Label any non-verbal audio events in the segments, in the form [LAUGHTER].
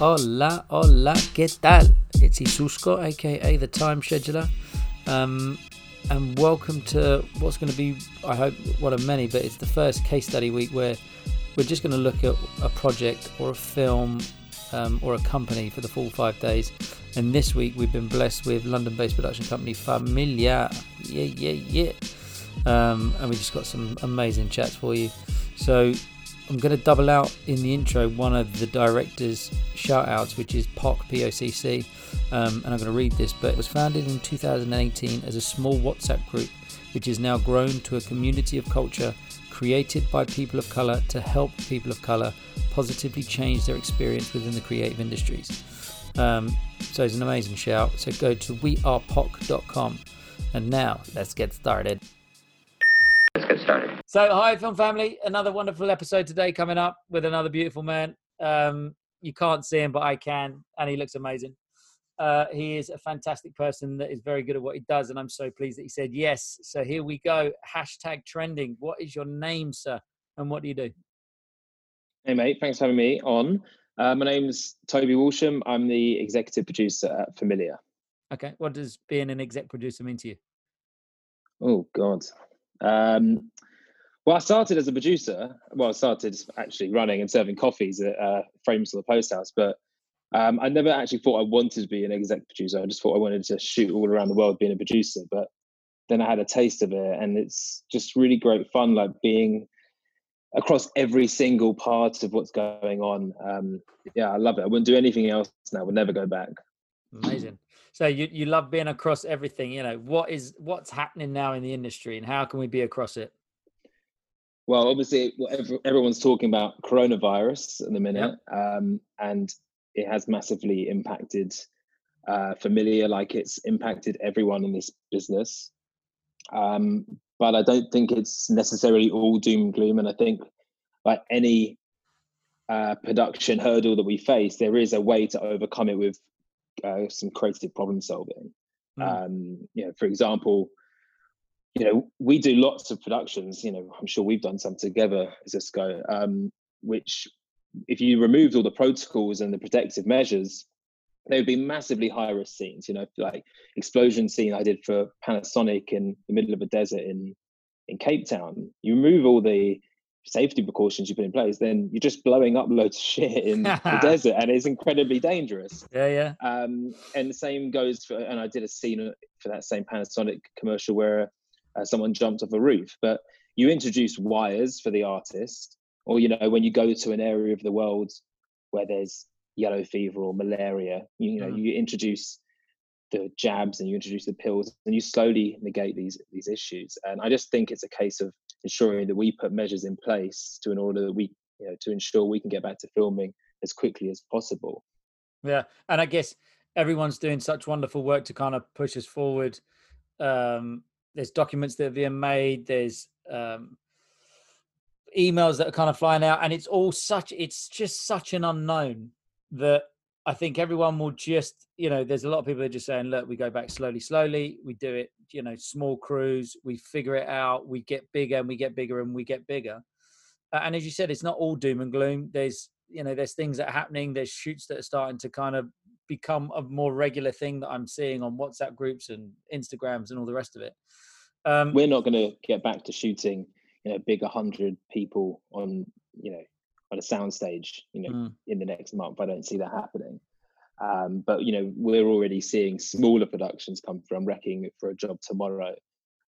Hola, hola, ¿qué tal? It's Isusko, aka the Time Scheduler, um, and welcome to what's going to be, I hope, one of many, but it's the first case study week where we're just going to look at a project or a film um, or a company for the full five days. And this week we've been blessed with London-based production company Familia, yeah, yeah, yeah, um, and we just got some amazing chats for you. So I'm going to double out in the intro one of the director's shout outs, which is POC, POCC. Um, and I'm going to read this, but it was founded in 2018 as a small WhatsApp group, which is now grown to a community of culture created by people of colour to help people of colour positively change their experience within the creative industries. Um, so it's an amazing shout. So go to wearepoc.com. And now let's get started. Let's get started. So, hi, film family. Another wonderful episode today coming up with another beautiful man. Um, you can't see him, but I can, and he looks amazing. Uh, he is a fantastic person that is very good at what he does, and I'm so pleased that he said yes. So, here we go. Hashtag trending. What is your name, sir? And what do you do? Hey, mate. Thanks for having me on. Uh, my name's Toby Walsham. I'm the executive producer at Familia. Okay. What does being an exec producer mean to you? Oh, God. Um, well, I started as a producer. Well, I started actually running and serving coffees at uh, Frames of the Post House, but um, I never actually thought I wanted to be an exec producer. I just thought I wanted to shoot all around the world being a producer. But then I had a taste of it, and it's just really great fun, like being across every single part of what's going on. Um, yeah, I love it. I wouldn't do anything else now. I would never go back. Amazing. So you, you love being across everything. You know what is what's happening now in the industry, and how can we be across it? Well, obviously, everyone's talking about coronavirus at the minute, yep. um, and it has massively impacted uh, Familia, like it's impacted everyone in this business. Um, but I don't think it's necessarily all doom and gloom. And I think, like any uh, production hurdle that we face, there is a way to overcome it with uh, some creative problem solving. Mm. Um, you know, for example, you know, we do lots of productions. You know, I'm sure we've done some together Isusko, um, which, if you removed all the protocols and the protective measures, they would be massively high risk scenes. You know, like explosion scene I did for Panasonic in the middle of a desert in in Cape Town. You remove all the safety precautions you put in place, then you're just blowing up loads of shit in the [LAUGHS] desert, and it's incredibly dangerous. Yeah, yeah. Um, and the same goes for, and I did a scene for that same Panasonic commercial where uh, someone jumped off a roof, but you introduce wires for the artist, or you know when you go to an area of the world where there's yellow fever or malaria, you, you know mm. you introduce the jabs and you introduce the pills and you slowly negate these these issues and i just think it's a case of ensuring that we put measures in place to in order that we you know to ensure we can get back to filming as quickly as possible. Yeah and i guess everyone's doing such wonderful work to kind of push us forward. Um there's documents that are being made there's um emails that are kind of flying out and it's all such it's just such an unknown that I think everyone will just, you know, there's a lot of people that are just saying, look, we go back slowly, slowly. We do it, you know, small crews. We figure it out. We get bigger and we get bigger and we get bigger. Uh, and as you said, it's not all doom and gloom. There's, you know, there's things that are happening. There's shoots that are starting to kind of become a more regular thing that I'm seeing on WhatsApp groups and Instagrams and all the rest of it. Um, We're not going to get back to shooting, you know, big 100 people on, you know, on a soundstage, you know, mm. in the next month. I don't see that happening. Um, but you know, we're already seeing smaller productions come from recceing for a job tomorrow,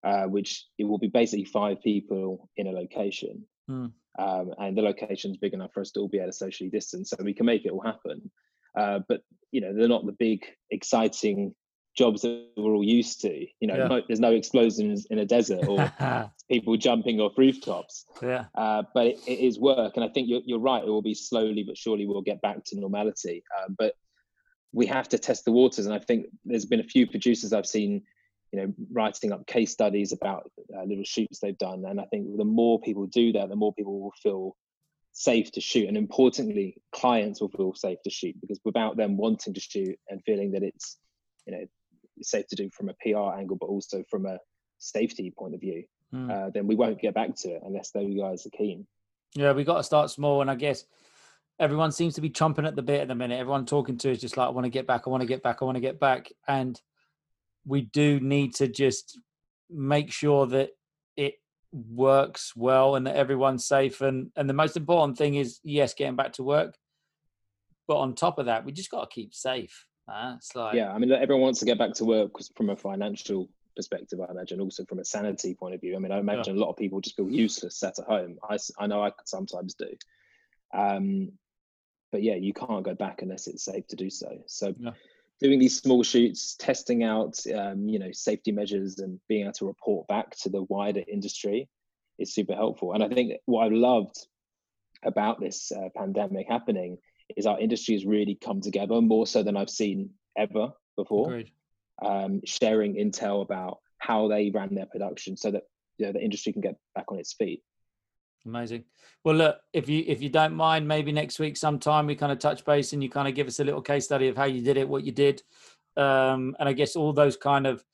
uh, which it will be basically five people in a location. Mm. Um, and the location's big enough for us to all be able to socially distance, so we can make it all happen. Uh, but you know, they're not the big, exciting jobs that we're all used to. You know, yeah. no, there's no explosions in a desert or [LAUGHS] people jumping off rooftops. Yeah. Uh, but it, it is work, and I think you're, you're right. It will be slowly but surely we'll get back to normality. Um, but we have to test the waters, and I think there's been a few producers I've seen, you know, writing up case studies about uh, little shoots they've done, and I think the more people do that, the more people will feel safe to shoot and importantly clients will feel safe to shoot because without them wanting to shoot and feeling that it's you know safe to do from a PR angle, but also from a safety point of view, mm. uh, then we won't get back to it unless those guys are keen. Yeah, we got to start small, and I guess everyone seems to be chomping at the bit at the minute. Everyone talking to is just like, I want to get back, I want to get back, I want to get back. And we do need to just make sure that it works well and that everyone's safe. And and the most important thing is, yes, getting back to work. But on top of that, we just got to keep safe. Uh, it's like, yeah, I mean, everyone wants to get back to work from a financial perspective, I imagine, also from a sanity point of view. I mean, I imagine yeah. a lot of people just feel useless sat at home. I, I know I sometimes do. Um, but yeah, you can't go back unless it's safe to do so. So yeah. doing these small shoots, testing out, um, you know, safety measures and being able to report back to the wider industry is super helpful. And I think what I've loved about this uh, pandemic happening is our industry has really come together more so than I've seen ever before. Um, sharing intel about how they ran their production so that you know, the industry can get back on its feet. Amazing. Well, look, if you if you don't mind, maybe next week sometime we kind of touch base and you kind of give us a little case study of how you did it, what you did, um, and I guess all those kind of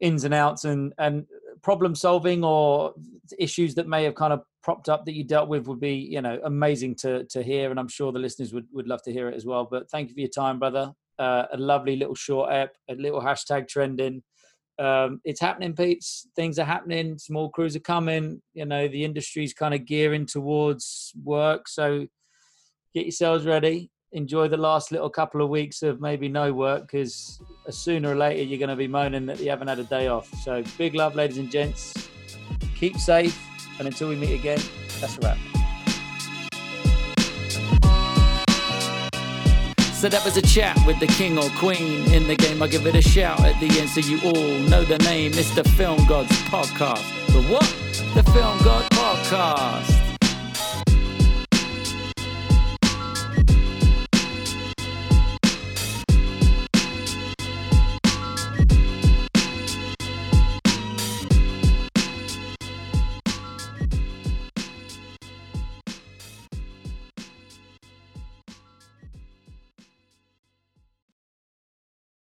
ins and outs and and problem solving or issues that may have kind of propped up that you dealt with would be you know amazing to to hear, and I'm sure the listeners would would love to hear it as well. But thank you for your time, brother. Uh, a lovely little short app, a little hashtag trending um, it's happening, Pete's. Things are happening. Small crews are coming. You know, the industry's kind of gearing towards work. So get yourselves ready. Enjoy the last little couple of weeks of maybe no work because sooner or later you're going to be moaning that you haven't had a day off. So big love, ladies and gents. Keep safe. And until we meet again, that's a wrap. So that was a chat with the king or queen. In the game, I give it a shout at the end so you all know the name. It's the Film Gods Podcast. The what? The Film God Podcast.